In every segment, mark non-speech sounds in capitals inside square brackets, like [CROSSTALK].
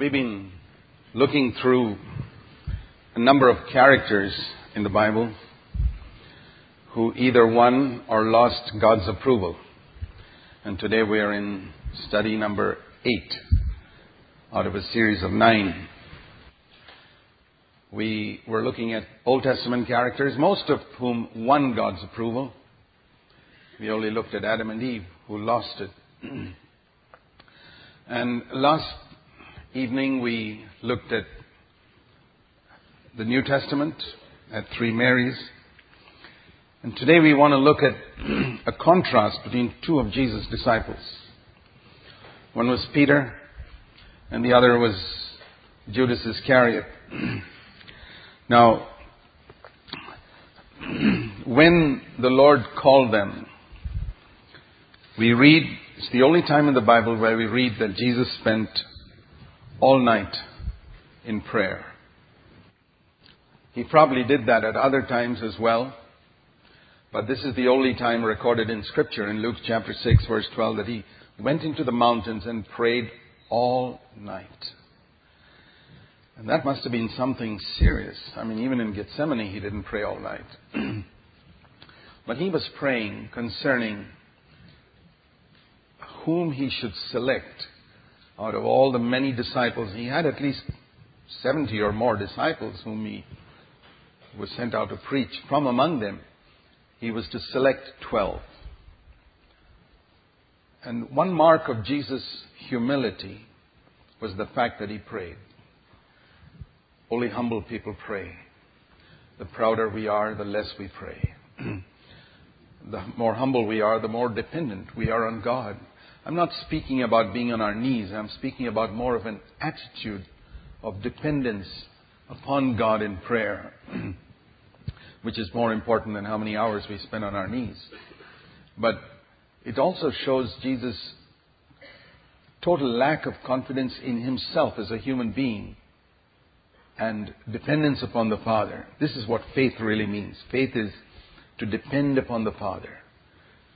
We've been looking through a number of characters in the Bible who either won or lost God's approval. And today we are in study number eight out of a series of nine. We were looking at Old Testament characters, most of whom won God's approval. We only looked at Adam and Eve, who lost it. [CLEARS THROAT] and last evening we looked at the New Testament, at three Marys. And today we want to look at [CLEARS THROAT] a contrast between two of Jesus' disciples. One was Peter, and the other was Judas Iscariot. [CLEARS THROAT] now, [CLEARS THROAT] when the Lord called them, we read, it's the only time in the Bible where we read that Jesus spent all night in prayer. He probably did that at other times as well. But this is the only time recorded in Scripture in Luke chapter 6, verse 12, that he went into the mountains and prayed all night. And that must have been something serious. I mean, even in Gethsemane, he didn't pray all night. [CLEARS THROAT] but he was praying concerning whom he should select out of all the many disciples. He had at least 70 or more disciples whom he was sent out to preach. From among them, he was to select 12. And one mark of Jesus' humility was the fact that he prayed. Only humble people pray. The prouder we are, the less we pray. [CLEARS THROAT] the more humble we are, the more dependent we are on God. I'm not speaking about being on our knees. I'm speaking about more of an attitude of dependence upon God in prayer, [CLEARS THROAT] which is more important than how many hours we spend on our knees. But it also shows Jesus' total lack of confidence in himself as a human being and dependence upon the Father. This is what faith really means. Faith is to depend upon the Father.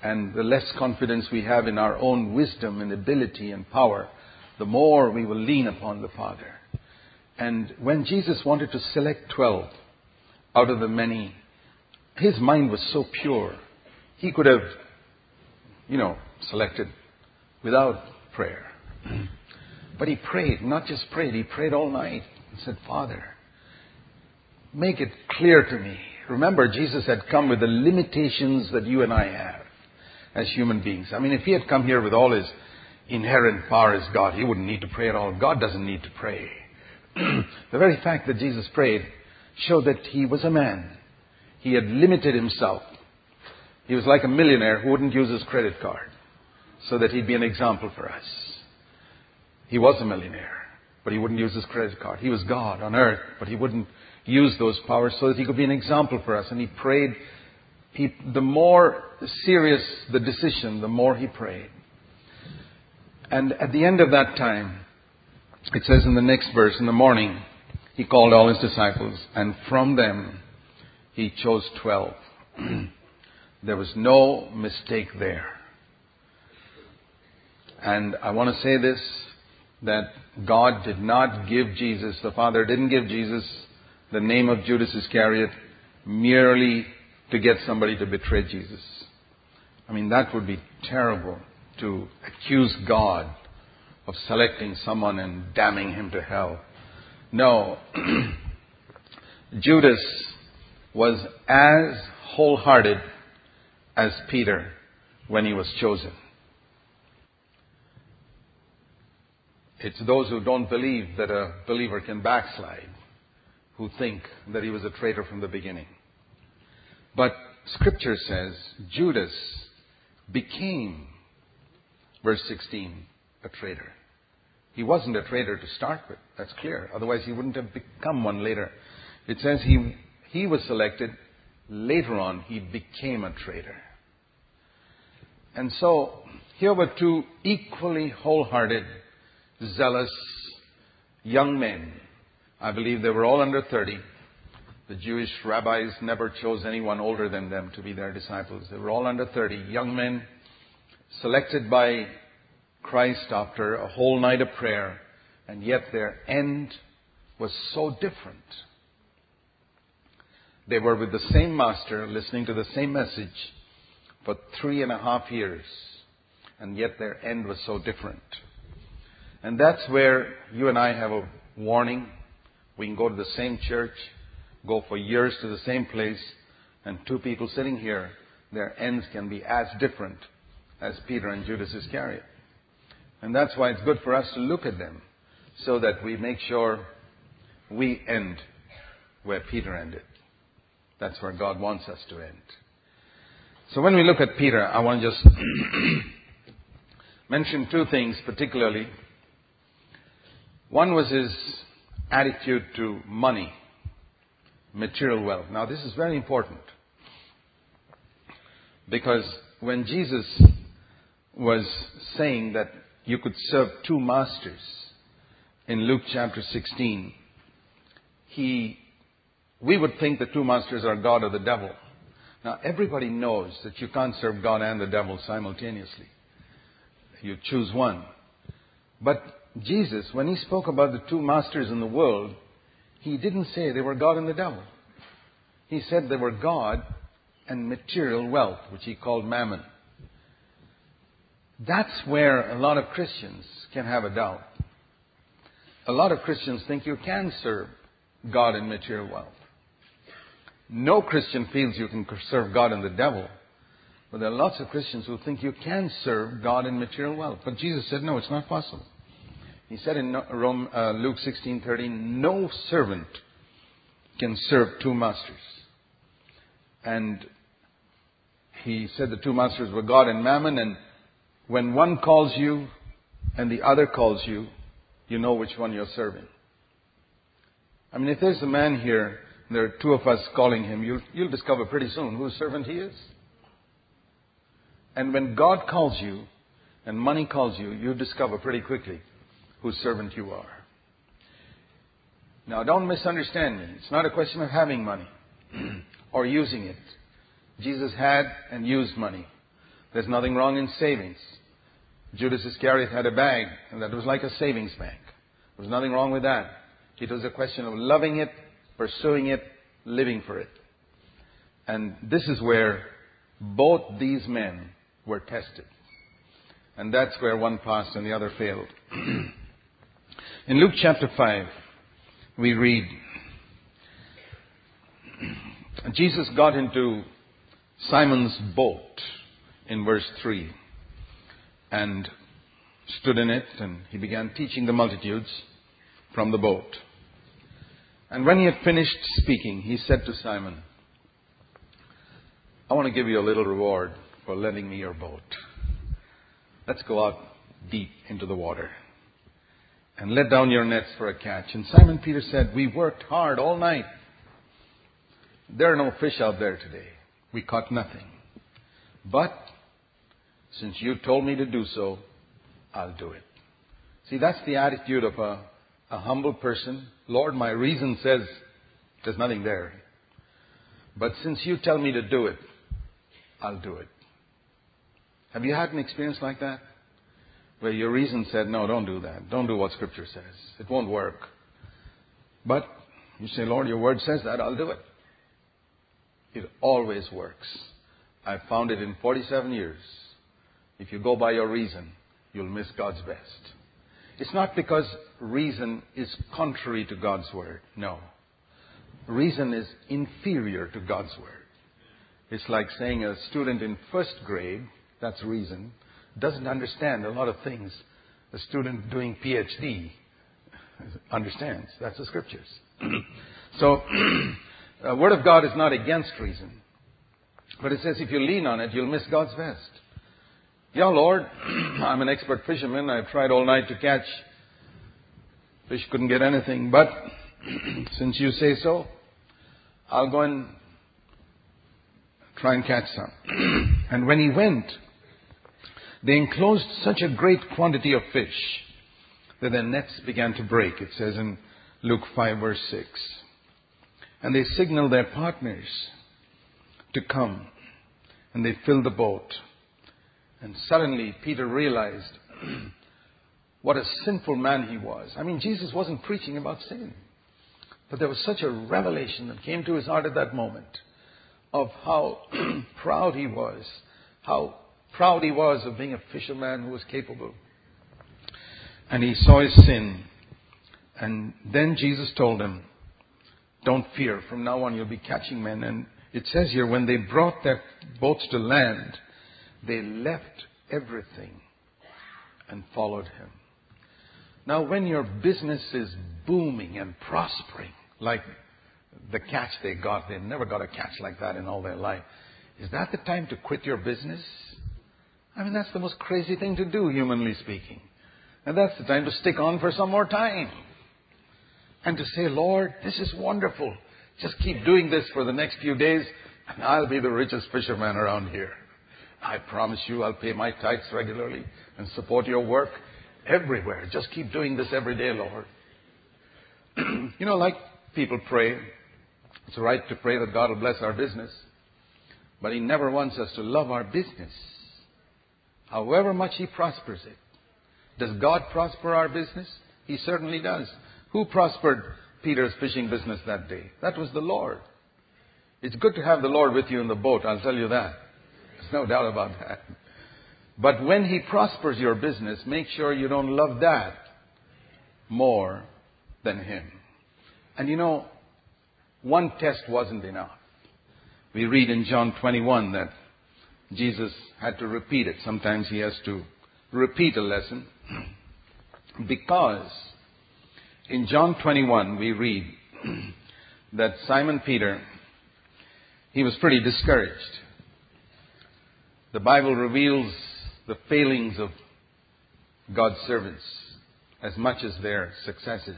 And the less confidence we have in our own wisdom and ability and power, the more we will lean upon the Father. And when Jesus wanted to select 12 out of the many, his mind was so pure. He could have, you know, selected without prayer. But he prayed, not just prayed, he prayed all night and said, Father, make it clear to me. Remember, Jesus had come with the limitations that you and I have as human beings. I mean, if he had come here with all his inherent power as God, he wouldn't need to pray at all. God doesn't need to pray. [CLEARS THROAT] the very fact that Jesus prayed showed that he was a man. He had limited himself. He was like a millionaire who wouldn't use his credit card so that he'd be an example for us. He was a millionaire, but he wouldn't use his credit card. He was God on earth, but he wouldn't use those powers so that he could be an example for us. And he prayed he, the more serious the decision, the more he prayed. And at the end of that time, it says in the next verse, in the morning, he called all his disciples, and from them he chose twelve. [CLEARS THROAT] there was no mistake there. And I want to say this that God did not give Jesus, the Father didn't give Jesus the name of Judas Iscariot merely to get somebody to betray Jesus. I mean, that would be terrible to accuse God of selecting someone and damning him to hell. No. [CLEARS THROAT] Judas was as wholehearted as Peter when he was chosen. It's those who don't believe that a believer can backslide who think that he was a traitor from the beginning. But Scripture says Judas became, verse 16, a traitor. He wasn't a traitor to start with, that's clear. Otherwise, he wouldn't have become one later. It says he, he was selected. Later on, he became a traitor. And so, here were two equally wholehearted, zealous young men. I believe they were all under 30 the Jewish rabbis never chose anyone older than them to be their disciples. They were all under 30, young men selected by Christ after a whole night of prayer and yet their end was so different. They were with the same master, listening to the same message for three and a half years, and yet their end was so different. And that's where you and I have a warning. We can go to the same church, go for years to the same place, and two people sitting here, their ends can be as different as Peter and Judas Iscariot. And that's why it's good for us to look at them so that we make sure we end where Peter ended. That's where God wants us to end. So when we look at Peter, I want to just [CLEARS THROAT] mention two things particularly. One was his attitude to money, material wealth. Now this is very important. Because when Jesus was saying that you could serve two masters in Luke chapter 16, he, we would think the two masters are God or the devil. Now everybody knows that you can't serve God and the devil simultaneously. You choose one. But Jesus, when he spoke about the two masters in the world, he didn't say they were God and the devil. He said they were God and material wealth, which he called mammon. That's where a lot of Christians can have a doubt. A lot of Christians think you can serve God and material wealth. No Christian feels you can serve God and the devil. But there are lots of Christians who think you can serve God in material wealth. But Jesus said, no, it's not possible. He said in Rome, uh, Luke 16:30, no servant can serve two masters. And he said the two masters were God and Mammon, and when one calls you and the other calls you, you know which one you're serving. I mean, if there's a man here, and there are two of us calling him, you'll, you'll discover pretty soon whose servant he is. And when God calls you and money calls you, you discover pretty quickly whose servant you are. Now, don't misunderstand me. It's not a question of having money [CLEARS THROAT] or using it. Jesus had and used money. There's nothing wrong in savings. Judas Iscariot had a bag, and that was like a savings bank. There was nothing wrong with that. It was a question of loving it, pursuing it, living for it. And this is where both these men were tested. And that's where one passed and the other failed. [CLEARS THROAT] in Luke chapter 5, we read Jesus got into Simon's boat in verse 3 and stood in it, and he began teaching the multitudes from the boat. And when he had finished speaking, he said to Simon, I want to give you a little reward for lending me your boat. Let's go out deep into the water and let down your nets for a catch. And Simon Peter said, We worked hard all night. There are no fish out there today. We caught nothing. But since you told me to do so, I'll do it. See, that's the attitude of a, a humble person. Lord, my reason says there's nothing there. But since you tell me to do it, I'll do it. Have you had an experience like that? Where your reason said, no, don't do that. Don't do what Scripture says. It won't work. But you say, Lord, your word says that, I'll do it. It always works. I've found it in 47 years. If you go by your reason, you'll miss God's best. It's not because reason is contrary to God's word. No. Reason is inferior to God's word. It's like saying a student in first grade, that's reason, doesn't understand a lot of things a student doing PhD understands. That's the scriptures. [CLEARS THROAT] so, the [CLEARS THROAT] uh, Word of God is not against reason. But it says if you lean on it, you'll miss God's best. Yeah, Lord, [CLEARS THROAT] I'm an expert fisherman. I've tried all night to catch. Fish couldn't get anything. But since you say so, I'll go and try and catch some. and when he went, they enclosed such a great quantity of fish that their nets began to break. It says in Luke 5 verse 6. And they signaled their partners to come. And they filled the boat and suddenly Peter realized [CLEARS THROAT] what a sinful man he was. I mean, Jesus wasn't preaching about sin. But there was such a revelation that came to his heart at that moment of how [CLEARS THROAT] proud he was, how proud he was of being a fisherman who was capable. And he saw his sin. And then Jesus told him, Don't fear. From now on, you'll be catching men. And it says here, when they brought their boats to land, they left everything and followed him. Now, when your business is booming and prospering, like the catch they got, they never got a catch like that in all their life. Is that the time to quit your business? I mean, that's the most crazy thing to do, humanly speaking. And that's the time to stick on for some more time. And to say, Lord, this is wonderful. Just keep doing this for the next few days, and I'll be the richest fisherman around here. I promise you I'll pay my tithes regularly and support your work everywhere. Just keep doing this every day, Lord. [CLEARS THROAT] you know, like people pray, it's right to pray that God will bless our business, but He never wants us to love our business, however much He prospers it. Does God prosper our business? He certainly does. Who prospered Peter's fishing business that day? That was the Lord. It's good to have the Lord with you in the boat, I'll tell you that. There's no doubt about that. But when He prospers your business, make sure you don't love that more than Him. And you know, one test wasn't enough. We read in John 21 that Jesus had to repeat it. Sometimes he has to repeat a lesson because in John 21 we read that Simon Peter he was pretty discouraged. The Bible reveals the failings of God's servants as much as their successes.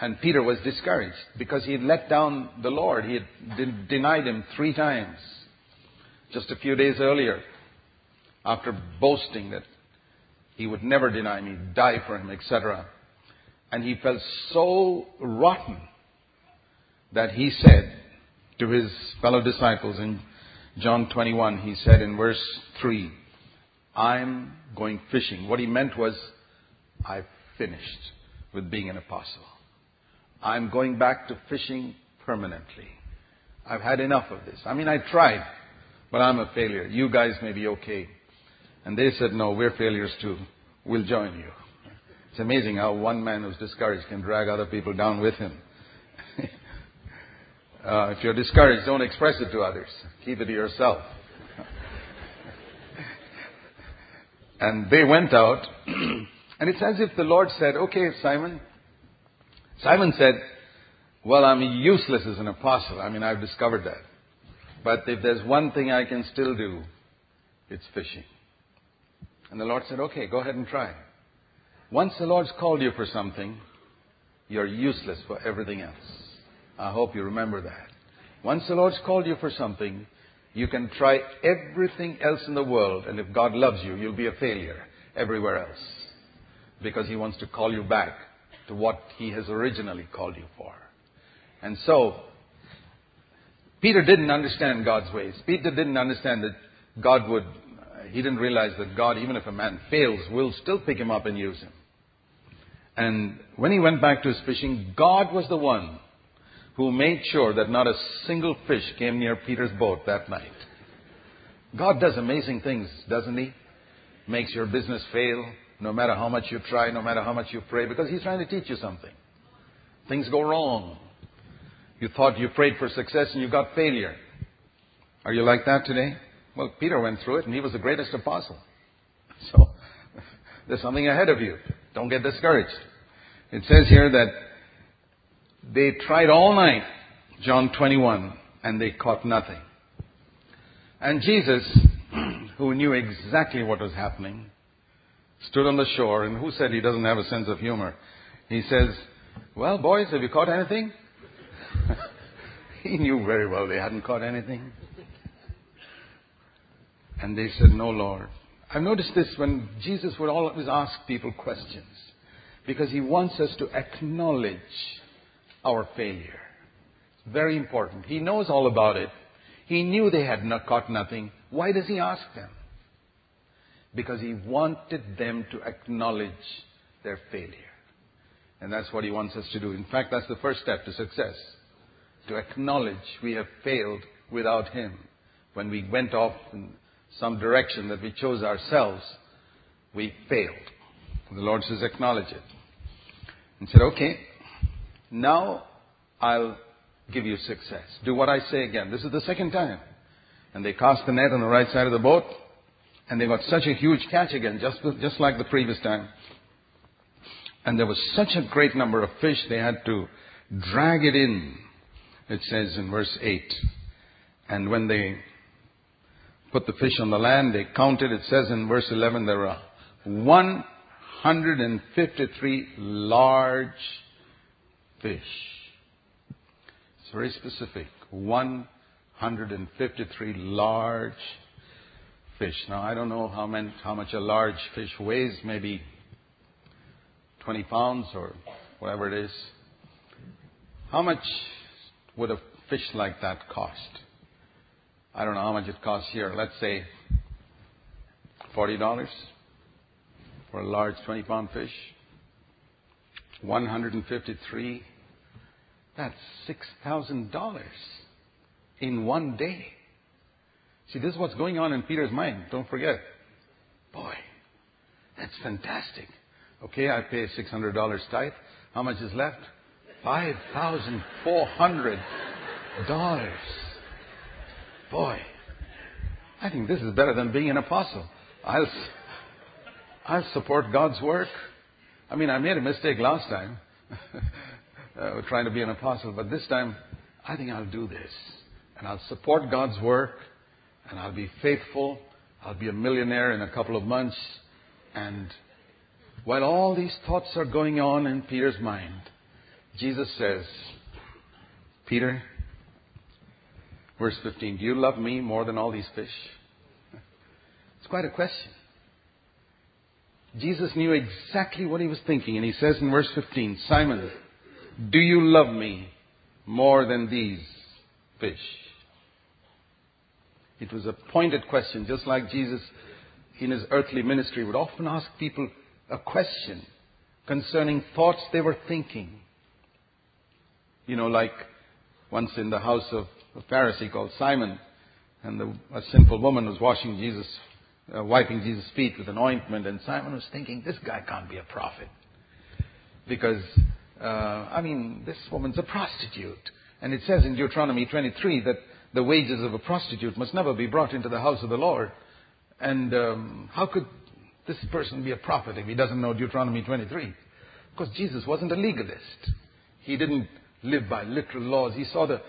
And Peter was discouraged because he had let down the Lord. He had de- denied him three times just a few days earlier after boasting that he would never deny me, die for him, etc. And he felt so rotten that he said to his fellow disciples in John 21, he said in verse 3, I'm going fishing. What he meant was, I've finished with being an apostle. I'm going back to fishing permanently. I've had enough of this. I mean, I tried, but I'm a failure. You guys may be okay. And they said, no, we're failures too. We'll join you. It's amazing how one man who's discouraged can drag other people down with him. [LAUGHS] uh, if you're discouraged, don't express it to others. Keep it to yourself. [LAUGHS] and they went out, [CLEARS THROAT] and it's as if the Lord said, okay, Simon, Simon said, Well, I'm useless as an apostle. I mean, I've discovered that. But if there's one thing I can still do, it's fishing. And the Lord said, Okay, go ahead and try. Once the Lord's called you for something, you're useless for everything else. I hope you remember that. Once the Lord's called you for something, you can try everything else in the world, and if God loves you, you'll be a failure everywhere else. Because He wants to call you back to what He has originally called you for. And so, Peter didn't understand God's ways. Peter didn't understand that God would, he didn't realize that God, even if a man fails, will still pick him up and use him. And when he went back to his fishing, God was the one who made sure that not a single fish came near Peter's boat that night. God does amazing things, doesn't he? Makes your business fail, no matter how much you try, no matter how much you pray, because He's trying to teach you something. Things go wrong. You thought you prayed for success and you got failure. Are you like that today? Well, Peter went through it and he was the greatest apostle. So, [LAUGHS] there's something ahead of you. Don't get discouraged. It says here that they tried all night, John 21, and they caught nothing. And Jesus, [CLEARS THROAT] who knew exactly what was happening, stood on the shore, and who said he doesn't have a sense of humor? He says, Well, boys, have you caught anything? [LAUGHS] he knew very well they hadn't caught anything. And they said, No, Lord. I've noticed this when Jesus would always ask people questions because he wants us to acknowledge our failure. It's very important. He knows all about it. He knew they had not caught nothing. Why does he ask them? because he wanted them to acknowledge their failure. And that's what he wants us to do. In fact, that's the first step to success. To acknowledge we have failed without him. When we went off in some direction that we chose ourselves, we failed. The Lord says, acknowledge it. And said, okay, now I'll give you success. Do what I say again. This is the second time. And they cast the net on the right side of the boat, and they got such a huge catch again, just, just like the previous time. And there was such a great number of fish, they had to drag it in, it says in verse 8. And when they put the fish on the land, they counted, it says in verse 11, there were 153 large fish. It's very specific. 153 large fish. Now, I don't know how, many, how much a large fish weighs, maybe 20 pounds or whatever it is. How much would a fish like that cost? I don't know how much it costs here. Let's say $40 for a large 20 pound fish. 153. That's $6,000 in one day. See, this is what's going on in Peter's mind. Don't forget. Boy, that's fantastic. Okay, I pay $600 tithe. How much is left? $5,400. Boy, I think this is better than being an apostle. I'll, I'll support God's work. I mean, I made a mistake last time, [LAUGHS] uh, trying to be an apostle, but this time, I think I'll do this. And I'll support God's work, and I'll be faithful. I'll be a millionaire in a couple of months. And while all these thoughts are going on in Peter's mind, Jesus says, Peter, Verse 15 Do you love me more than all these fish? It's quite a question. Jesus knew exactly what he was thinking, and he says in verse 15 Simon, do you love me more than these fish? It was a pointed question, just like Jesus in his earthly ministry would often ask people a question concerning thoughts they were thinking. You know, like once in the house of a Pharisee called Simon, and the, a sinful woman was washing Jesus, uh, wiping Jesus' feet with an ointment, and Simon was thinking, this guy can't be a prophet. Because, uh, I mean, this woman's a prostitute. And it says in Deuteronomy 23 that the wages of a prostitute must never be brought into the house of the Lord. And um, how could this person be a prophet if he doesn't know Deuteronomy 23? Because Jesus wasn't a legalist. He didn't live by literal laws. He saw the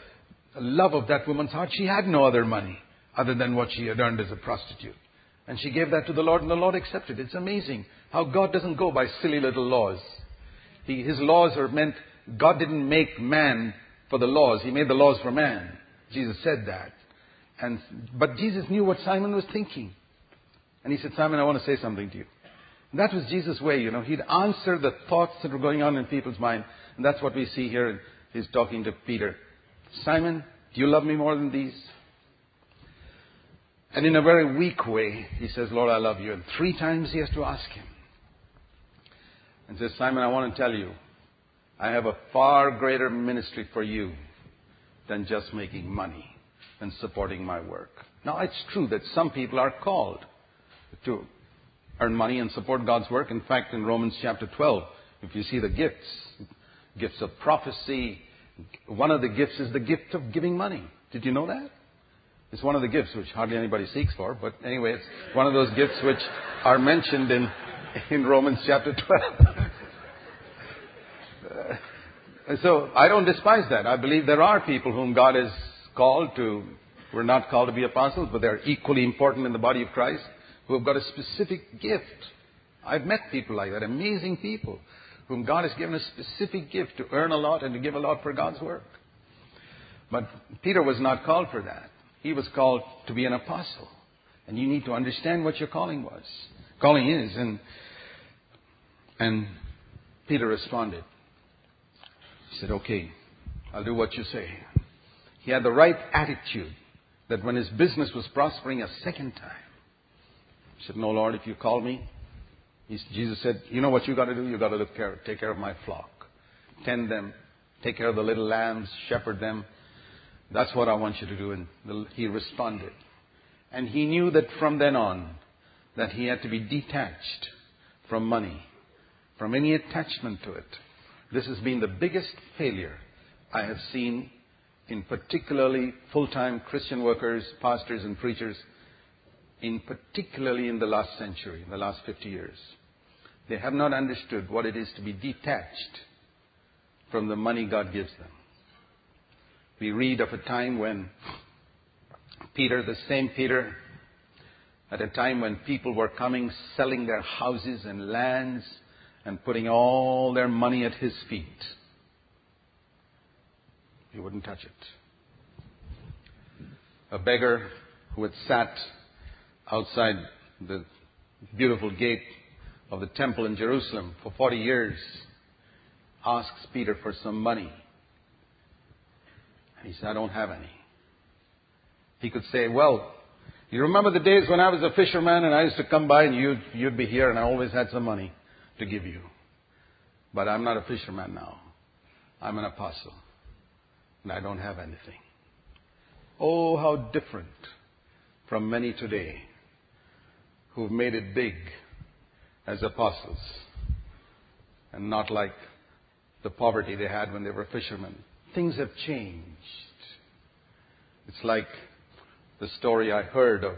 love of that woman's heart. She had no other money other than what she had earned as a prostitute. And she gave that to the Lord, and the Lord accepted. It's amazing how God doesn't go by silly little laws. He, his laws are meant, God didn't make man for the laws, He made the laws for man. Jesus said that. And, but Jesus knew what Simon was thinking. And he said, Simon, I want to say something to you. And that was Jesus' way, you know. He'd answer the thoughts that were going on in people's mind. And that's what we see here. He's talking to Peter. Simon, do you love me more than these? And in a very weak way, he says, Lord, I love you. And three times he has to ask him. And says, Simon, I want to tell you, I have a far greater ministry for you than just making money and supporting my work. Now, it's true that some people are called to earn money and support God's work. In fact, in Romans chapter 12, if you see the gifts, gifts of prophecy, one of the gifts is the gift of giving money. Did you know that? It's one of the gifts which hardly anybody seeks for, but anyway, it's one of those gifts which are mentioned in, in Romans chapter 12. [LAUGHS] uh, so I don't despise that. I believe there are people whom God has called to, who are not called to be apostles, but they're equally important in the body of Christ, who have got a specific gift. I've met people like that, amazing people whom God has given a specific gift to earn a lot and to give a lot for God's work. But Peter was not called for that. He was called to be an apostle. And you need to understand what your calling was. Calling is. And, and Peter responded. He said, Okay, I'll do what you say. He had the right attitude that when his business was prospering a second time, He said, No, Lord, if you call me, Jesus said, You know what you got to do? You got to care, take care of my flock, tend them, take care of the little lambs, shepherd them. That's what I want you to do. And he responded. And he knew that from then on, that he had to be detached from money, from any attachment to it. This has been the biggest failure I have seen in particularly full-time Christian workers, pastors and preachers, in particularly in the last century, in the last 50 years. They have not understood what it is to be detached from the money God gives them. We read of a time when Peter, the same Peter, at a time when people were coming, selling their houses and lands and putting all their money at his feet. He wouldn't touch it. A beggar who had sat outside the beautiful gate of the temple in Jerusalem for 40 years asks Peter for some money. And he said, I don't have any. He could say, Well, you remember the days when I was a fisherman and I used to come by and you'd, you'd be here and I always had some money to give you. But I'm not a fisherman now. I'm an apostle. And I don't have anything. Oh, how different from many today who've made it big as apostles and not like the poverty they had when they were fishermen. Things have changed. It's like the story I heard of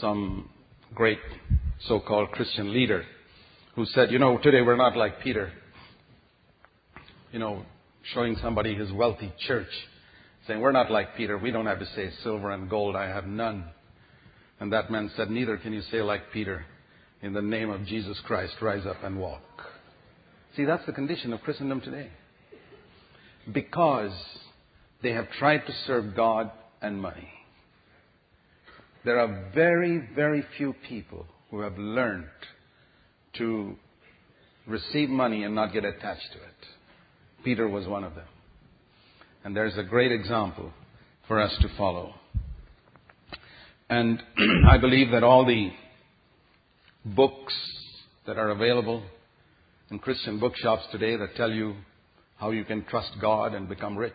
some great so-called Christian leader who said, you know, today we're not like Peter. You know, showing somebody his wealthy church, saying, we're not like Peter. We don't have to say silver and gold. I have none. And that man said, neither can you say like Peter. In the name of Jesus Christ, rise up and walk. See, that's the condition of Christendom today. Because they have tried to serve God and money. There are very, very few people who have learned to receive money and not get attached to it. Peter was one of them. And there's a great example for us to follow. And [CLEARS THROAT] I believe that all the books that are available in Christian bookshops today that tell you how you can trust God and become rich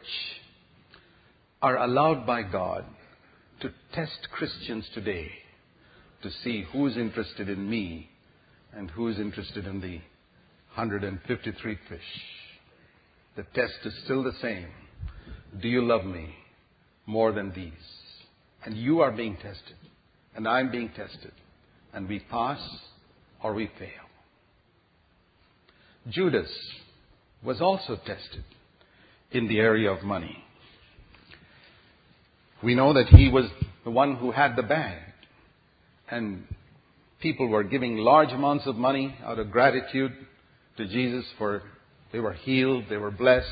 are allowed by God to test Christians today to see who is interested in me and who is interested in the 153 fish. The test is still the same. Do you love me more than these? And you are being tested, and I'm being tested, and we pass or we fail. Judas was also tested in the area of money. We know that he was the one who had the bag. And people were giving large amounts of money out of gratitude to Jesus for they were healed, they were blessed.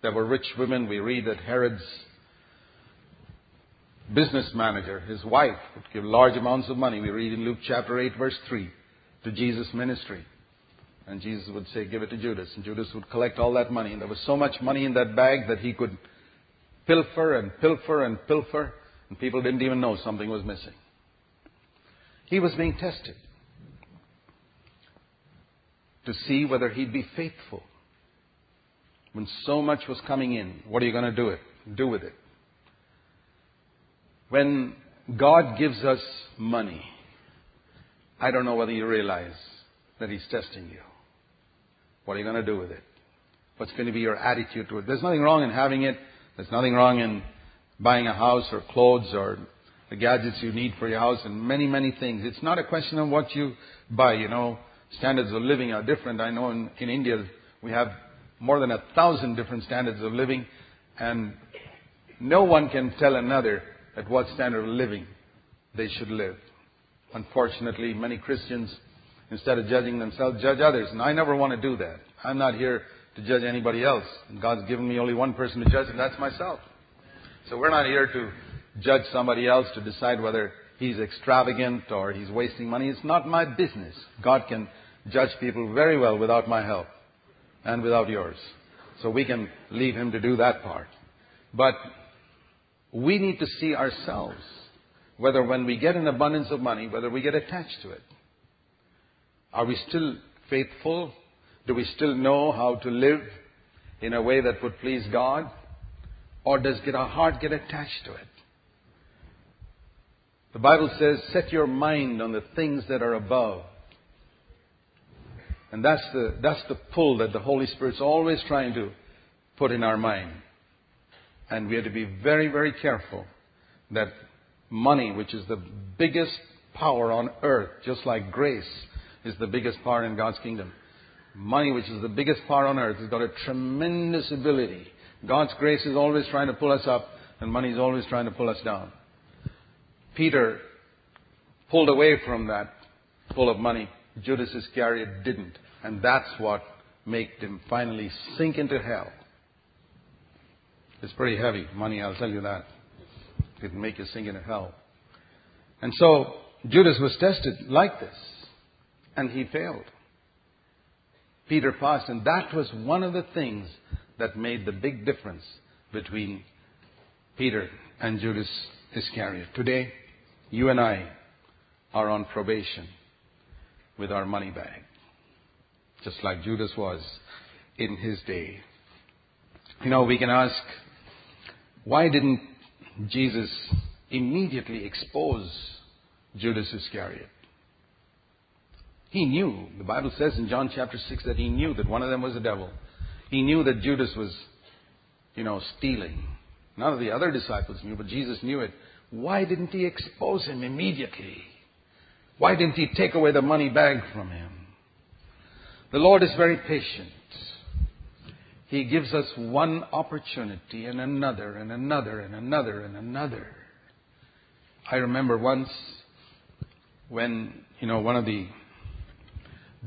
There were rich women. We read that Herod's business manager, his wife, would give large amounts of money. We read in Luke chapter 8, verse 3, to Jesus' ministry. And Jesus would say, Give it to Judas. And Judas would collect all that money. And there was so much money in that bag that he could pilfer and pilfer and pilfer, and people didn't even know something was missing. He was being tested to see whether he'd be faithful. When so much was coming in, what are you going to do it? Do with it? When God gives us money, I don't know whether you realize that He's testing you. What are you going to do with it? What's going to be your attitude to it? There's nothing wrong in having it there's nothing wrong in buying a house or clothes or the gadgets you need for your house and many, many things. It's not a question of what you buy. You know, standards of living are different. I know in, in India we have more than a thousand different standards of living and no one can tell another at what standard of living they should live. Unfortunately, many Christians, instead of judging themselves, judge others. And I never want to do that. I'm not here to judge anybody else. God's given me only one person to judge, and that's myself. So we're not here to judge somebody else to decide whether he's extravagant or he's wasting money. It's not my business. God can judge people very well without my help and without yours. So we can leave him to do that part. But we need to see ourselves whether when we get an abundance of money, whether we get attached to it. Are we still faithful? Do we still know how to live in a way that would please God? Or does our heart get attached to it? The Bible says, set your mind on the things that are above. And that's the, that's the pull that the Holy Spirit's always trying to put in our mind. And we have to be very, very careful that money, which is the biggest power on earth, just like grace is the biggest power in God's kingdom. Money, which is the biggest power on earth, has got a tremendous ability. God's grace is always trying to pull us up, and money is always trying to pull us down. Peter pulled away from that pull of money. Judas Iscariot didn't. And that's what made him finally sink into hell. It's pretty heavy money, I'll tell you that. It can make you sink in hell. And so Judas was tested like this, and he failed. Peter passed, and that was one of the things that made the big difference between Peter and Judas Iscariot. Today, you and I are on probation with our money bag, just like Judas was in his day. You know, we can ask, why didn't Jesus immediately expose Judas Iscariot? He knew, the Bible says in John chapter 6 that he knew that one of them was the devil. He knew that Judas was, you know, stealing. None of the other disciples knew, but Jesus knew it. Why didn't he expose him immediately? Why didn't he take away the money bag from him? The Lord is very patient. He gives us one opportunity and another and another and another and another. I remember once when, you know, one of the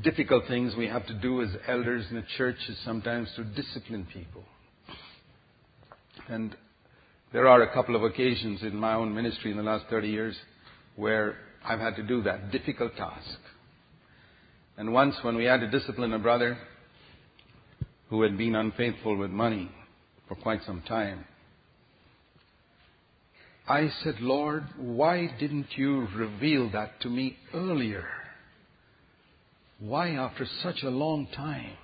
difficult things we have to do as elders in the church is sometimes to discipline people. And there are a couple of occasions in my own ministry in the last 30 years where I've had to do that difficult task. And once when we had to discipline a brother, who had been unfaithful with money for quite some time. I said, Lord, why didn't you reveal that to me earlier? Why after such a long time?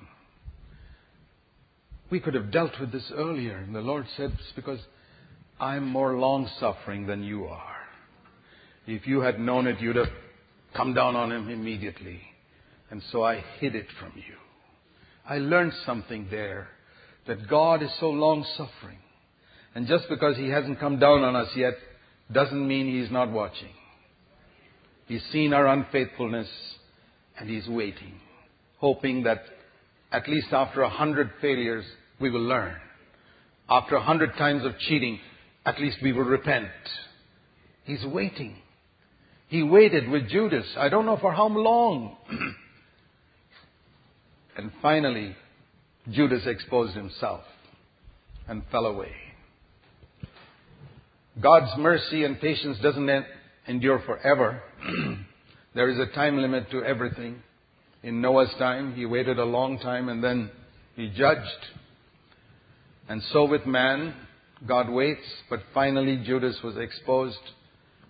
We could have dealt with this earlier. And the Lord said, It's because I'm more long suffering than you are. If you had known it, you'd have come down on him immediately. And so I hid it from you. I learned something there that God is so long suffering. And just because He hasn't come down on us yet doesn't mean He's not watching. He's seen our unfaithfulness and He's waiting, hoping that at least after a hundred failures we will learn. After a hundred times of cheating, at least we will repent. He's waiting. He waited with Judas. I don't know for how long. [CLEARS THROAT] And finally, Judas exposed himself and fell away. God's mercy and patience doesn't endure forever. [CLEARS THROAT] there is a time limit to everything. In Noah's time, he waited a long time and then he judged. And so with man, God waits, but finally Judas was exposed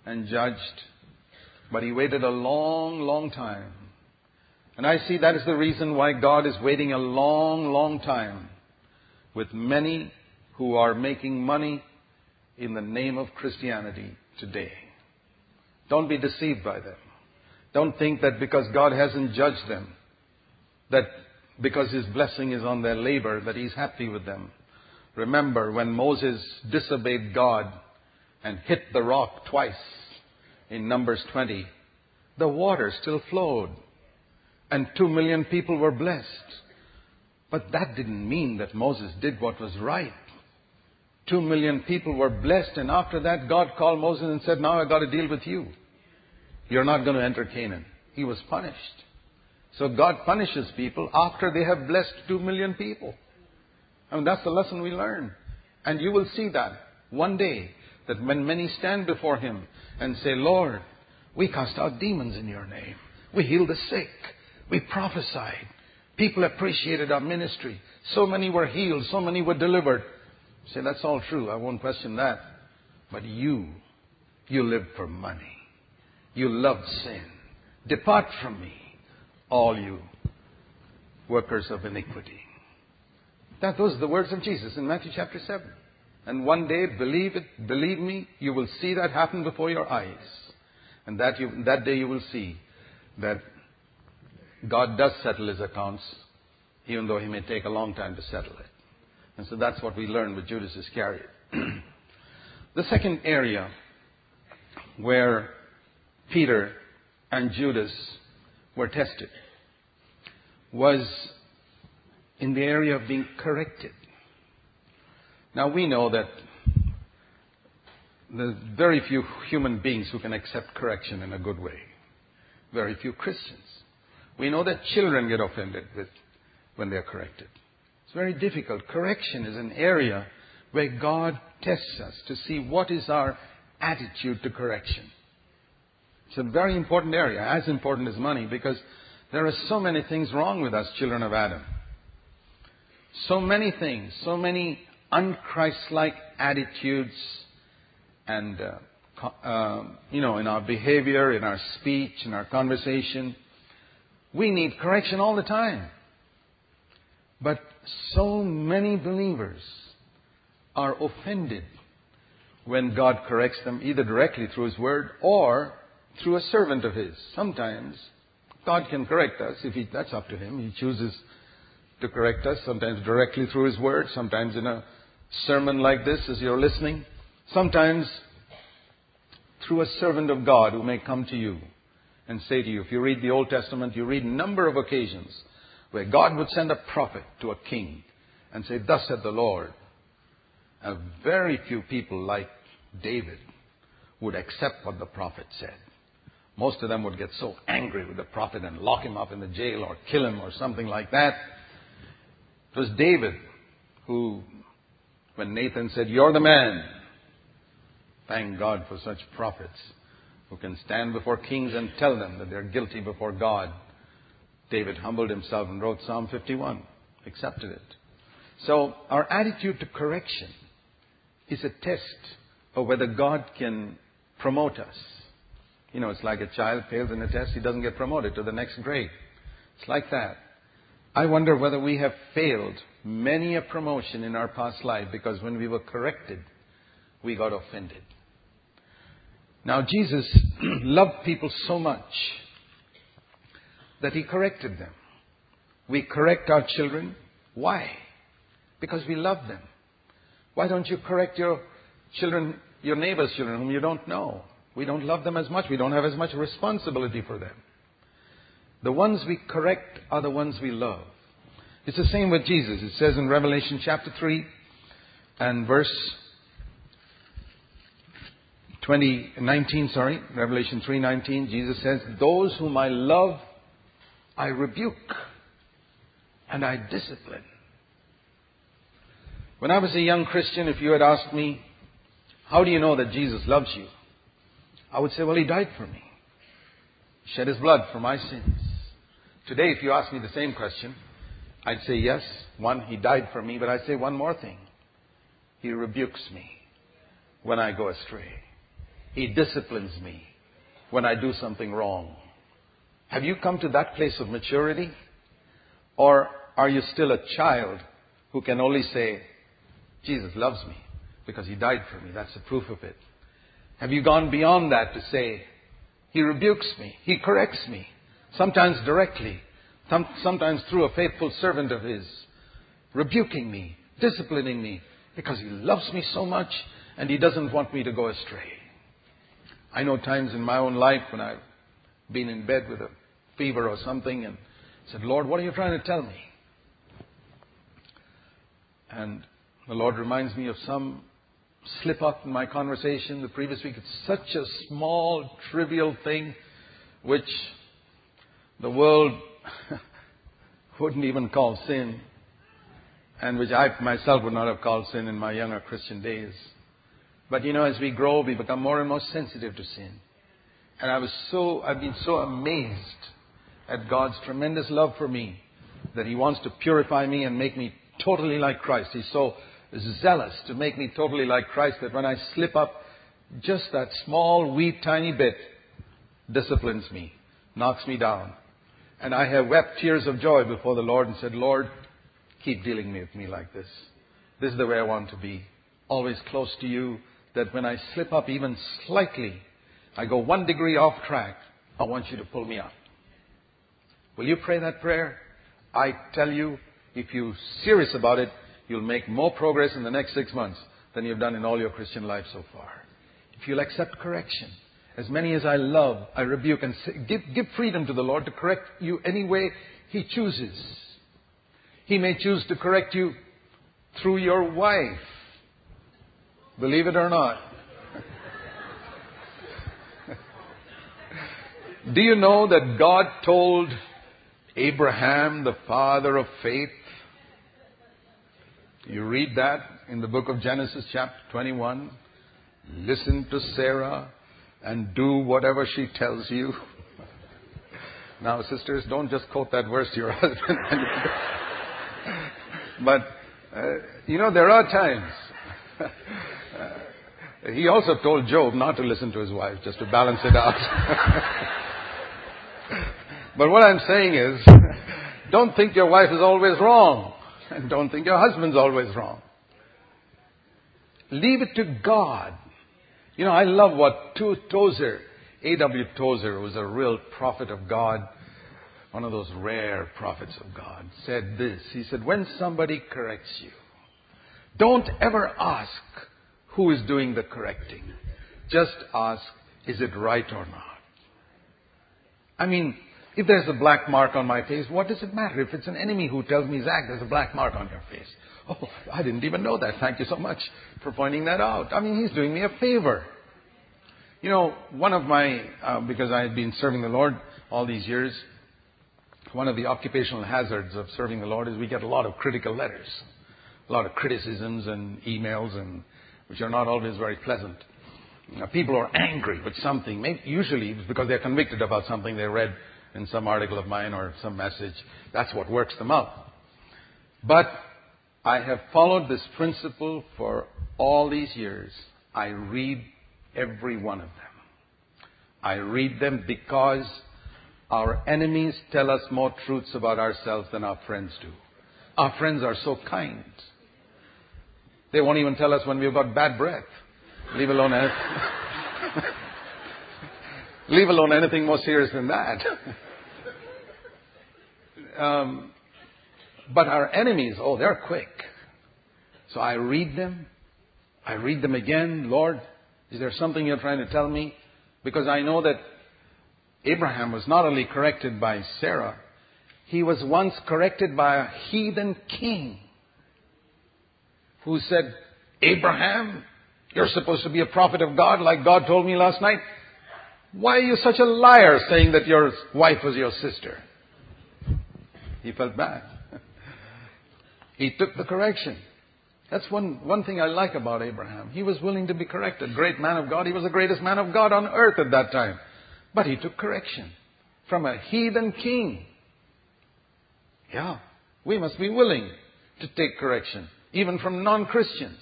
and judged. But he waited a long, long time. And I see that is the reason why God is waiting a long, long time with many who are making money in the name of Christianity today. Don't be deceived by them. Don't think that because God hasn't judged them, that because His blessing is on their labor, that He's happy with them. Remember when Moses disobeyed God and hit the rock twice in Numbers 20, the water still flowed and two million people were blessed. But that didn't mean that Moses did what was right. Two million people were blessed, and after that, God called Moses and said, Now I've got to deal with you. You're not going to enter Canaan. He was punished. So God punishes people after they have blessed two million people. I mean, that's the lesson we learn. And you will see that one day, that when many stand before Him and say, Lord, we cast out demons in your name. We heal the sick. We prophesied. People appreciated our ministry. So many were healed. So many were delivered. Say, that's all true. I won't question that. But you You lived for money. You loved sin. Depart from me, all you workers of iniquity. That those are the words of Jesus in Matthew chapter 7. And one day, believe it, believe me, you will see that happen before your eyes. And that, you, that day you will see that God does settle his accounts, even though he may take a long time to settle it. And so that's what we learn with Judas Iscariot. [CLEARS THROAT] the second area where Peter and Judas were tested was in the area of being corrected. Now we know that there's very few human beings who can accept correction in a good way. Very few Christians. We know that children get offended with, when they're corrected. It's very difficult. Correction is an area where God tests us to see what is our attitude to correction. It's a very important area, as important as money, because there are so many things wrong with us, children of Adam. So many things, so many unchristlike attitudes, and uh, uh, you know, in our behavior, in our speech, in our conversation. We need correction all the time. But so many believers are offended when God corrects them, either directly through His Word or through a servant of His. Sometimes God can correct us if he, that's up to Him. He chooses to correct us, sometimes directly through His Word, sometimes in a sermon like this as you're listening, sometimes through a servant of God who may come to you and say to you, if you read the Old Testament, you read a number of occasions where God would send a prophet to a king and say, Thus said the Lord. And very few people like David would accept what the prophet said. Most of them would get so angry with the prophet and lock him up in the jail or kill him or something like that. It was David who, when Nathan said, You're the man, thank God for such prophets who can stand before kings and tell them that they're guilty before God. David humbled himself and wrote Psalm 51, accepted it. So our attitude to correction is a test of whether God can promote us. You know, it's like a child fails in a test, he doesn't get promoted to the next grade. It's like that. I wonder whether we have failed many a promotion in our past life because when we were corrected, we got offended. Now, Jesus [CLEARS THROAT] loved people so much that he corrected them. We correct our children. Why? Because we love them. Why don't you correct your children, your neighbor's children whom you don't know? We don't love them as much. We don't have as much responsibility for them. The ones we correct are the ones we love. It's the same with Jesus. It says in Revelation chapter 3 and verse 20, 19, sorry, Revelation 3:19, Jesus says, "Those whom I love, I rebuke and I discipline." When I was a young Christian, if you had asked me, "How do you know that Jesus loves you?" I would say, "Well, he died for me. Shed his blood for my sins." Today, if you ask me the same question, I'd say, "Yes, one, he died for me," but I'd say one more thing. He rebukes me when I go astray. He disciplines me when I do something wrong. Have you come to that place of maturity? Or are you still a child who can only say, Jesus loves me because he died for me? That's the proof of it. Have you gone beyond that to say, He rebukes me, He corrects me, sometimes directly, sometimes through a faithful servant of His, rebuking me, disciplining me, because He loves me so much and He doesn't want me to go astray. I know times in my own life when I've been in bed with a fever or something and said, Lord, what are you trying to tell me? And the Lord reminds me of some slip up in my conversation the previous week. It's such a small, trivial thing which the world [LAUGHS] wouldn't even call sin, and which I myself would not have called sin in my younger Christian days. But you know, as we grow, we become more and more sensitive to sin. And I was so, I've been so amazed at God's tremendous love for me that He wants to purify me and make me totally like Christ. He's so zealous to make me totally like Christ that when I slip up Just that small, wee, tiny bit disciplines me, knocks me down. And I have wept tears of joy before the Lord and said, Lord, keep dealing with me like this. This is the way I want to be. Always close to you, that when I slip up even slightly, I go one degree off track, I want you to pull me up. Will you pray that prayer? I tell you, if you're serious about it, you'll make more progress in the next six months than you've done in all your Christian life so far. If you'll accept correction, as many as I love, I rebuke and say, give, give freedom to the Lord to correct you any way He chooses. He may choose to correct you through your wife. Believe it or not. [LAUGHS] Do you know that God told Abraham, the father of faith? You read that in the book of Genesis, chapter 21. Listen to Sarah and do whatever she tells you. [LAUGHS] Now, sisters, don't just quote that verse to your [LAUGHS] husband. but, uh, you know, there are times. He also told Job not to listen to his wife, just to balance it out. [LAUGHS] but what I'm saying is, [LAUGHS] don't think your wife is always wrong. And don't think your husband's always wrong. Leave it to God. You know, I love what Tozer, A.W. Tozer, was a real prophet of God, one of those rare prophets of God, said this. He said, when somebody corrects you, don't ever ask who is doing the correcting. Just ask, is it right or not? I mean, if there's a black mark on my face, what does it matter? If it's an enemy who tells me, Zach, there's a black mark on your face. Oh, I didn't even know that. Thank you so much for pointing that out. I mean, he's doing me a favor. You know, one of my, uh, because I had been serving the Lord all these years, one of the occupational hazards of serving the Lord is we get a lot of critical letters, a lot of criticisms and emails, and which are not always very pleasant. People are angry with something. Usually because they're convicted about something they read in some article of mine or some message. That's what works them up. But I have followed this principle for all these years. I read every one of them. I read them because our enemies tell us more truths about ourselves than our friends do. Our friends are so kind. They won't even tell us when we've got bad breath. Leave alone. [LAUGHS] Leave alone anything more serious than that. [LAUGHS] um, but our enemies, oh, they're quick. So I read them. I read them again. Lord, is there something you're trying to tell me? Because I know that Abraham was not only corrected by Sarah, he was once corrected by a heathen king who said, Abraham, you're supposed to be a prophet of God like God told me last night. Why are you such a liar saying that your wife was your sister? He felt bad. [LAUGHS] he took the correction. That's one, one thing I like about Abraham. He was willing to be corrected. Great man of God. He was the greatest man of God on earth at that time. But he took correction from a heathen king. Yeah, we must be willing to take correction, even from non-Christians.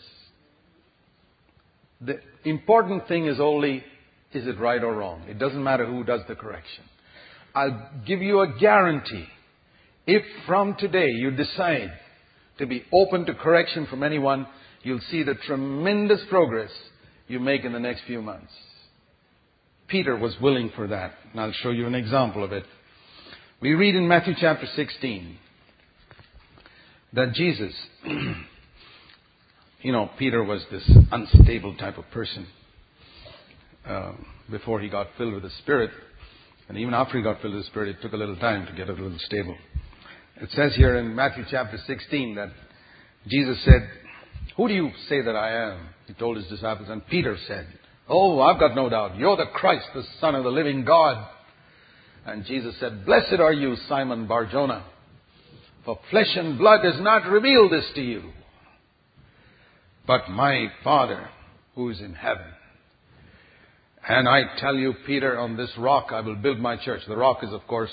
The important thing is only is it right or wrong? It doesn't matter who does the correction. I'll give you a guarantee. If from today you decide to be open to correction from anyone, you'll see the tremendous progress you make in the next few months. Peter was willing for that, and I'll show you an example of it. We read in Matthew chapter 16 that Jesus, [CLEARS THROAT] you know, Peter was this unstable type of person uh, before he got filled with the Spirit. And even after he got filled with the Spirit, it took a little time to get a little stable. It says here in Matthew chapter 16 that Jesus said, Who do you say that I am? He told his disciples. And Peter said, Oh, I've got no doubt. You're the Christ, the Son of the living God. And Jesus said, Blessed are you, Simon Barjona, for flesh and blood has not revealed this to you, but my Father who is in heaven. And I tell you, Peter, on this rock I will build my church. The rock is, of course,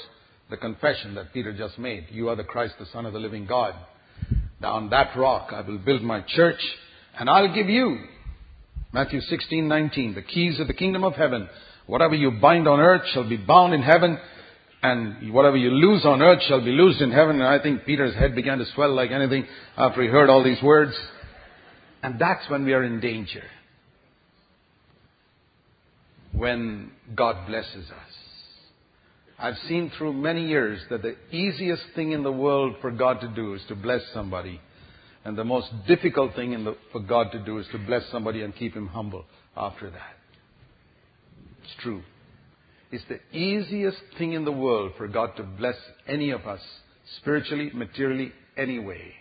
the confession that Peter just made. You are the Christ, the Son of the living God. Now on that rock I will build my church, and I'll give you, Matthew 16, 19. The keys of the kingdom of heaven. Whatever you bind on earth shall be bound in heaven, and whatever you loose on earth shall be loosed in heaven. And I think Peter's head began to swell like anything after he heard all these words. And that's when we are in danger. When God blesses us. I've seen through many years that the easiest thing in the world for God to do is to bless somebody. And the most difficult thing the, for God to do is to bless somebody and keep him humble after that. It's true. It's the easiest thing in the world for God to bless any of us, spiritually, materially, anyway.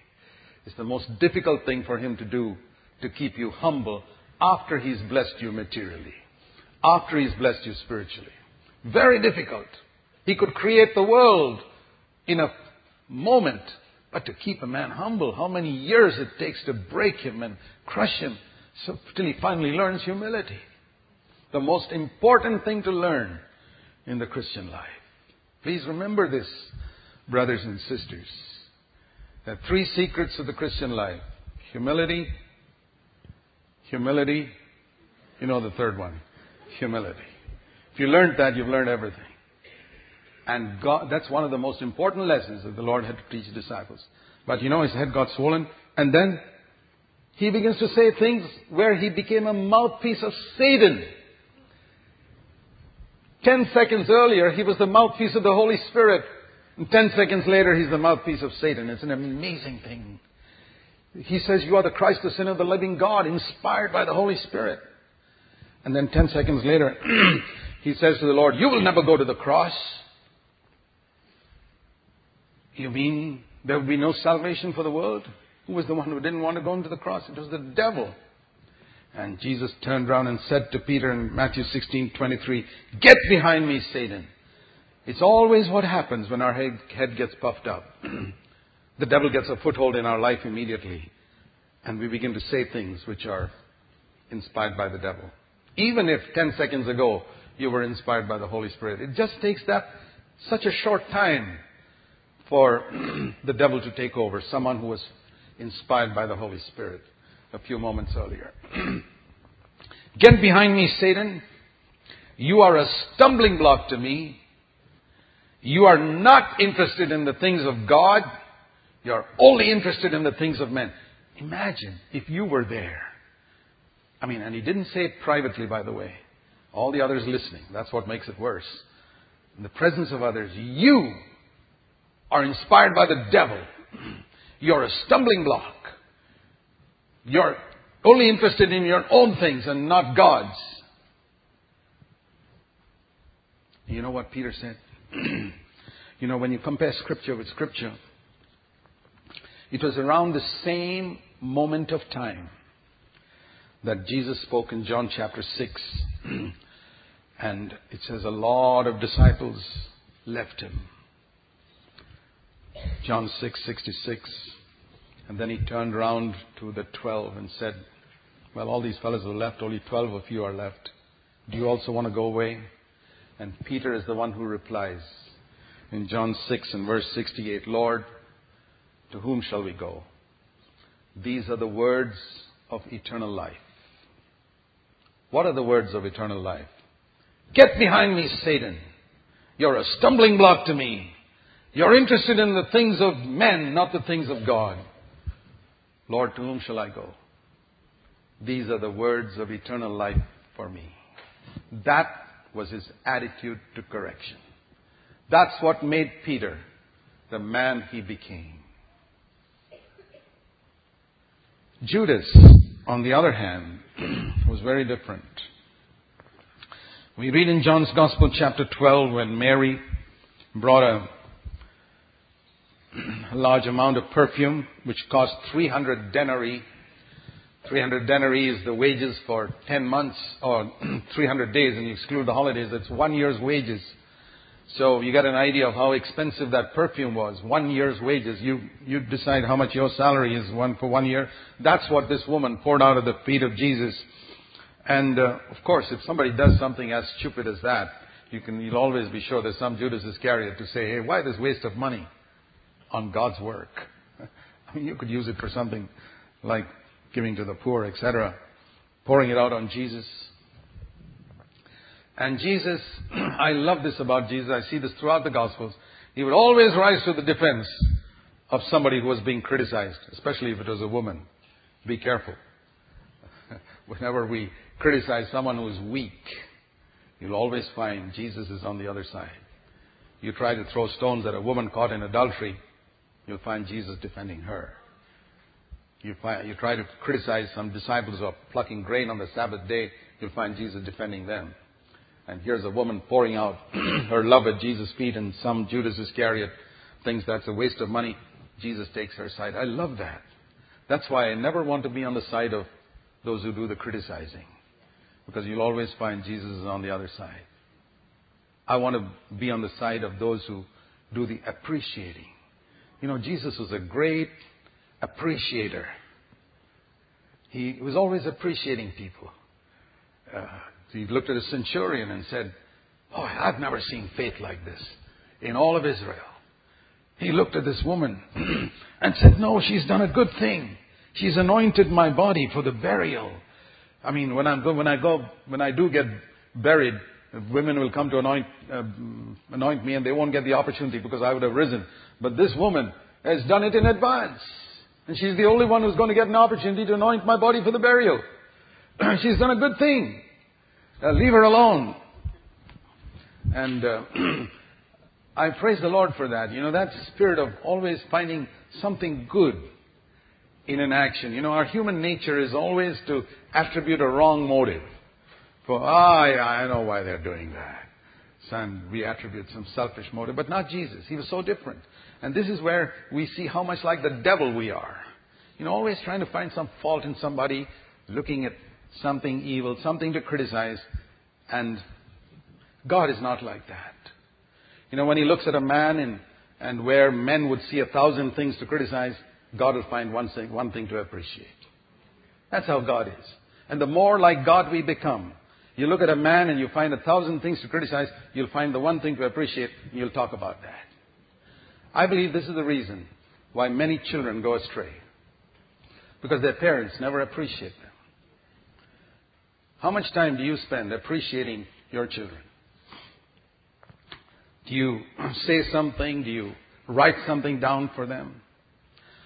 It's the most difficult thing for Him to do to keep you humble after He's blessed you materially, after He's blessed you spiritually. Very difficult. He could create the world in a moment, but to keep a man humble, how many years it takes to break him and crush him so, till he finally learns humility. The most important thing to learn in the Christian life. Please remember this, brothers and sisters. Are three secrets of the Christian life humility, humility, you know the third one, humility. If you learned that, you've learned everything. And God, that's one of the most important lessons that the Lord had to teach his disciples. But you know, his head got swollen, and then he begins to say things where he became a mouthpiece of Satan. Ten seconds earlier, he was the mouthpiece of the Holy Spirit. And ten seconds later, he's the mouthpiece of Satan. It's an amazing thing. He says, You are the Christ, the Son of the living God, inspired by the Holy Spirit. And then ten seconds later, [CLEARS THROAT] he says to the Lord, You will never go to the cross. You mean there will be no salvation for the world? Who was the one who didn't want to go into the cross? It was the devil. And Jesus turned around and said to Peter in Matthew 16:23, "Get behind me, Satan." It's always what happens when our head, head gets puffed up. [CLEARS THROAT] the devil gets a foothold in our life immediately, and we begin to say things which are inspired by the devil. Even if 10 seconds ago you were inspired by the Holy Spirit, it just takes that such a short time for [CLEARS THROAT] the devil to take over someone who was inspired by the Holy Spirit a few moments earlier. [CLEARS THROAT] Get behind me, Satan. You are a stumbling block to me. You are not interested in the things of God. You're only interested in the things of men. Imagine if you were there. I mean, and he didn't say it privately, by the way. All the others listening. That's what makes it worse. In the presence of others, you are inspired by the devil. [CLEARS THROAT] You're a stumbling block. You're only interested in your own things and not God's. You know what Peter said? [CLEARS THROAT] you know, when you compare Scripture with Scripture, it was around the same moment of time that Jesus spoke in John chapter 6. [CLEARS THROAT] and it says a lot of disciples left him. John 6:66. And then he turned around to the 12 and said, Well, all these fellows are left, only 12 of you are left. Do you also want to go away? And Peter is the one who replies in John 6 and verse 68, Lord, to whom shall we go? These are the words of eternal life. What are the words of eternal life? Get behind me, Satan. You're a stumbling block to me. You're interested in the things of men, not the things of God. Lord, to whom shall I go? These are the words of eternal life for me. That was his attitude to correction. That's what made Peter the man he became. Judas, on the other hand, [CLEARS THROAT] was very different. We read in John's Gospel, chapter 12, when Mary brought a [CLEARS THROAT] large amount of perfume, which cost 300 denarii. 300 denarii is the wages for 10 months or [CLEARS THROAT] 300 days, and you exclude the holidays. That's one year's wages. So you get an idea of how expensive that perfume was. One year's wages. You, you decide how much your salary is one for one year. That's what this woman poured out of the feet of Jesus. And uh, of course, if somebody does something as stupid as that, you can, you'll always be sure there's some Judas Iscariot to say, hey, why this waste of money? on God's work. [LAUGHS] I mean, you could use it for something like giving to the poor, etc. pouring it out on Jesus. And Jesus, [CLEARS THROAT] I love this about Jesus. I see this throughout the Gospels. He would always rise to the defense of somebody who was being criticized, especially if it was a woman. Be careful. [LAUGHS] Whenever we criticize someone who is weak, you'll always find Jesus is on the other side. You try to throw stones at a woman caught in adultery, you'll find Jesus defending her. You, find, you try to criticize some disciples who are plucking grain on the Sabbath day, you'll find Jesus defending them. And here's a woman pouring out [CLEARS THROAT] her love at Jesus' feet, and some Judas Iscariot thinks that's a waste of money. Jesus takes her side. I love that. That's why I never want to be on the side of those who do the criticizing. Because you'll always find Jesus is on the other side. I want to be on the side of those who do the appreciating. You know, Jesus was a great appreciator. He was always appreciating people. Uh, he looked at a centurion and said, Boy, I've never seen faith like this in all of Israel. He looked at this woman [CLEARS THROAT] and said, No, she's done a good thing. She's anointed my body for the burial. I mean, when, I'm, when I go, when I do get buried, women will come to anoint, uh, anoint me and they won't get the opportunity because I would have risen. But this woman has done it in advance. And she's the only one who's going to get an opportunity to anoint my body for the burial. [CLEARS THROAT] she's done a good thing. Uh, leave her alone. And uh, [CLEARS THROAT] I praise the Lord for that. You know, that spirit of always finding something good in an action. You know, our human nature is always to attribute a wrong motive. For, ah, yeah, I know why they're doing that. Son, we attribute some selfish motive, but not Jesus. He was so different. And this is where we see how much like the devil we are. You know, always trying to find some fault in somebody, looking at something evil, something to criticize. And God is not like that. You know, when He looks at a man and, and where men would see a thousand things to criticize, God will find one thing, one thing to appreciate. That's how God is. And the more like God we become, you look at a man and you find a thousand things to criticize, you'll find the one thing to appreciate, and you'll talk about that. I believe this is the reason why many children go astray. Because their parents never appreciate them. How much time do you spend appreciating your children? Do you [CLEARS THROAT] say something? Do you write something down for them?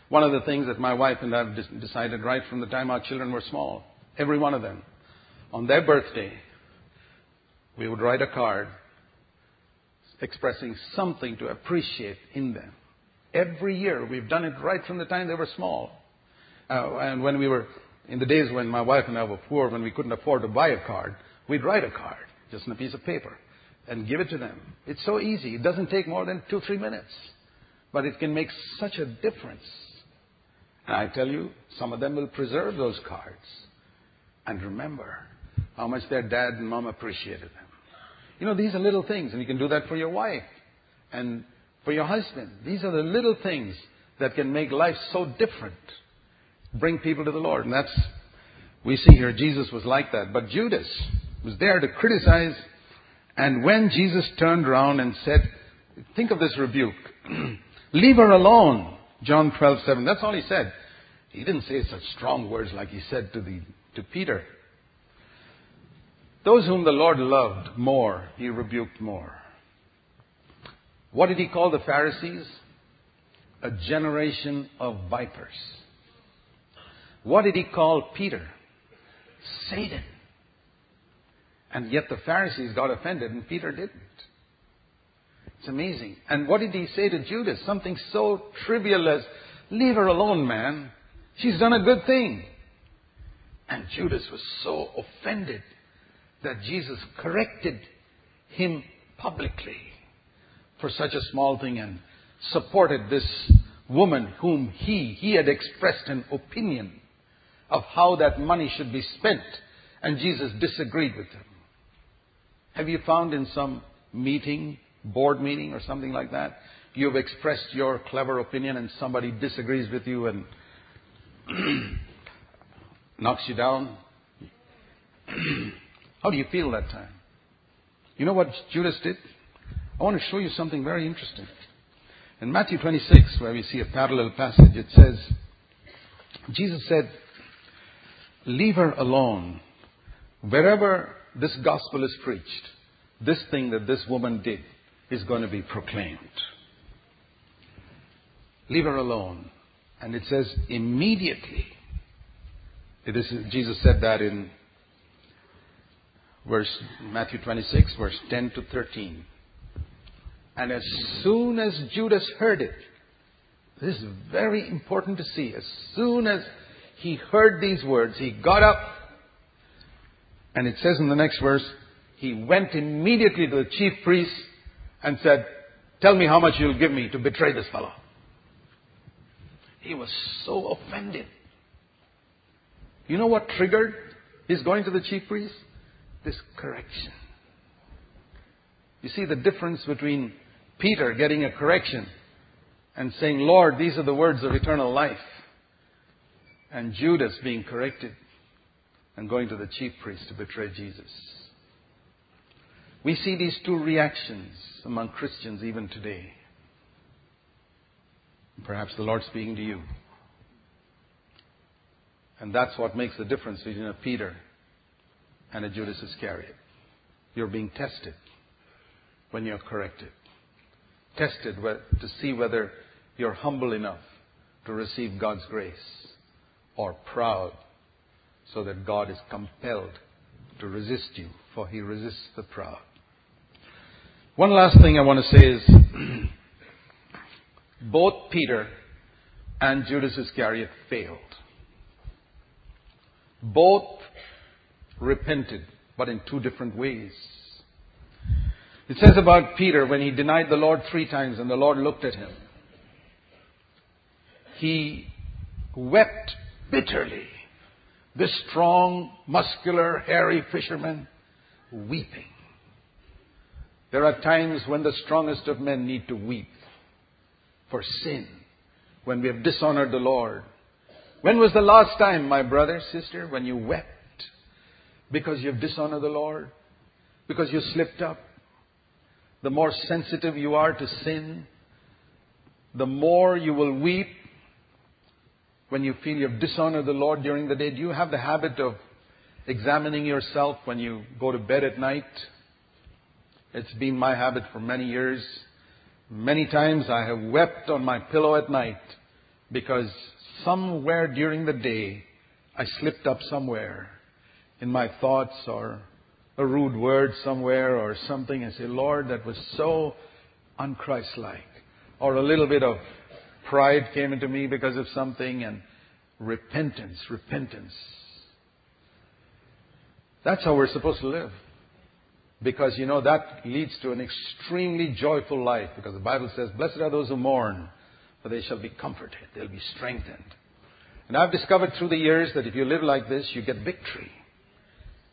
One of the things that my wife and I have decided right from the time our children were small, every one of them, on their birthday, we would write a card expressing something to appreciate in them. Every year, we've done it right from the time they were small. Uh, and when we were in the days when my wife and I were poor, when we couldn't afford to buy a card, we'd write a card, just on a piece of paper, and give it to them. It's so easy. It doesn't take more than two, three minutes. But it can make such a difference. And I tell you, some of them will preserve those cards and remember how much their dad and mom appreciated them. You know, these are little things, and you can do that for your wife and for your husband. These are the little things that can make life so different bring people to the Lord. And that's, we see here, Jesus was like that. But Judas was there to criticize. And when Jesus turned around and said, think of this rebuke. [CLEARS THROAT] Leave her alone. John 12, 7. That's all he said. He didn't say such strong words like he said to, the, to Peter. Those whom the Lord loved more, he rebuked more. What did he call the Pharisees? A generation of vipers. What did he call Peter? Satan. And yet the Pharisees got offended and Peter didn't. It's amazing. And what did he say to Judas? Something so trivial as, leave her alone, man. She's done a good thing. And Judas was so offended that Jesus corrected him publicly for such a small thing and supported this woman whom he, he had expressed an opinion of how that money should be spent, and Jesus disagreed with him. Have you found in some meeting, board meeting or something like that, you've expressed your clever opinion and somebody disagrees with you and [CLEARS THROAT] knocks you down? [CLEARS THROAT] How do you feel that time? You know what Judas did? I want to show you something very interesting. In Matthew 26, where we see a parallel passage, it says, Jesus said, Leave her alone. Wherever this gospel is preached, this thing that this woman did is going to be proclaimed. Leave her alone. And it says immediately. Jesus said that in verse Matthew 26, verse 10 to 13. And as soon as Judas heard it, this is very important to see. As soon as he heard these words, he got up, and it says in the next verse, he went immediately to the chief priests and said, Tell me how much you'll give me to betray this fellow. He was so offended. You know what triggered his going to the chief priest? This correction. You see the difference between Peter getting a correction and saying, Lord, these are the words of eternal life, and Judas being corrected and going to the chief priest to betray Jesus. We see these two reactions among Christians even today. Perhaps the Lord speaking to you. And that's what makes the difference between a Peter and a Judas Iscariot. You're being tested when you're corrected. Tested to see whether you're humble enough to receive God's grace or proud so that God is compelled to resist you, for he resists the proud. One last thing I want to say is [CLEARS THROAT] both Peter and Judas Iscariot failed. Both repented, but in two different ways. It says about Peter when he denied the Lord three times and the Lord looked at him. He wept bitterly. This strong, muscular, hairy fisherman weeping. There are times when the strongest of men need to weep for sin, when we have dishonored the Lord. When was the last time, my brother, sister, when you wept because you have dishonored the Lord? Because you slipped up? The more sensitive you are to sin, the more you will weep when you feel you have dishonored the Lord during the day. Do you have the habit of examining yourself when you go to bed at night? It's been my habit for many years. Many times I have wept on my pillow at night because somewhere during the day I slipped up somewhere in my thoughts or a rude word somewhere or something and say, Lord, that was so unchristlike. Or a little bit of pride came into me because of something and repentance, repentance. That's how we're supposed to live. Because, you know, that leads to an extremely joyful life. Because the Bible says, Blessed are those who mourn, for they shall be comforted. They'll be strengthened. And I've discovered through the years that if you live like this, you get victory.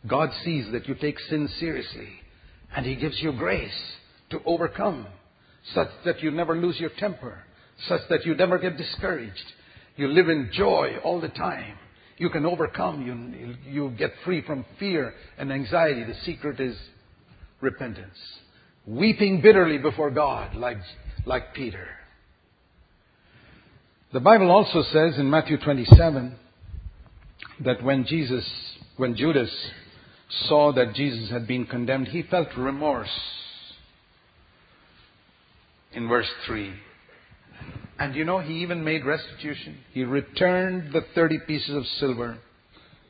God sees that you take sin seriously. And He gives you grace to overcome, such that you never lose your temper, such that you never get discouraged. You live in joy all the time. You can overcome. You, you get free from fear and anxiety. The secret is repentance. Weeping bitterly before God, like, like Peter. The Bible also says in Matthew 27 that when Jesus, when Judas saw that Jesus had been condemned, he felt remorse. In verse 3. And you know, he even made restitution. He returned the 30 pieces of silver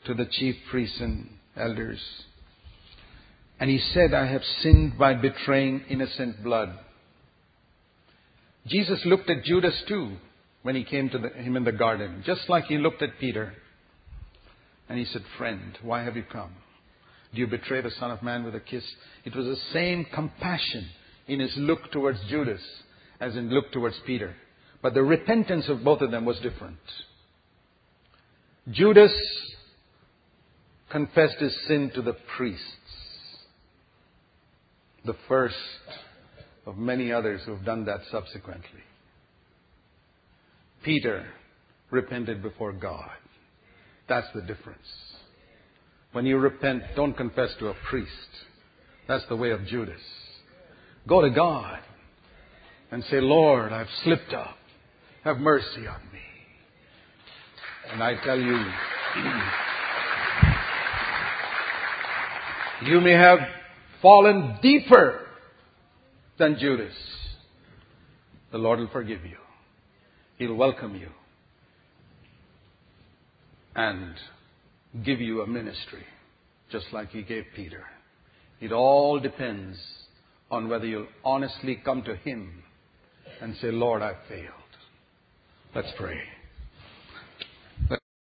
to the chief priests and elders and he said, I have sinned by betraying innocent blood. Jesus looked at Judas too when he came to the, him in the garden, just like he looked at Peter. And he said, Friend, why have you come? Do you betray the Son of Man with a kiss? It was the same compassion in his look towards Judas as in look towards Peter. But the repentance of both of them was different. Judas confessed his sin to the priests the first of many others who have done that subsequently. Peter repented before God. That's the difference. When you repent, don't confess to a priest. That's the way of Judas. Go to God and say, Lord, I've slipped up. Have mercy on me. And I tell you, [CLEARS THROAT] You may have fallen deeper than Judas. The Lord will forgive you. He'll welcome you and give you a ministry just like He gave Peter. It all depends on whether you'll honestly come to Him and say, Lord, I failed. Let's pray.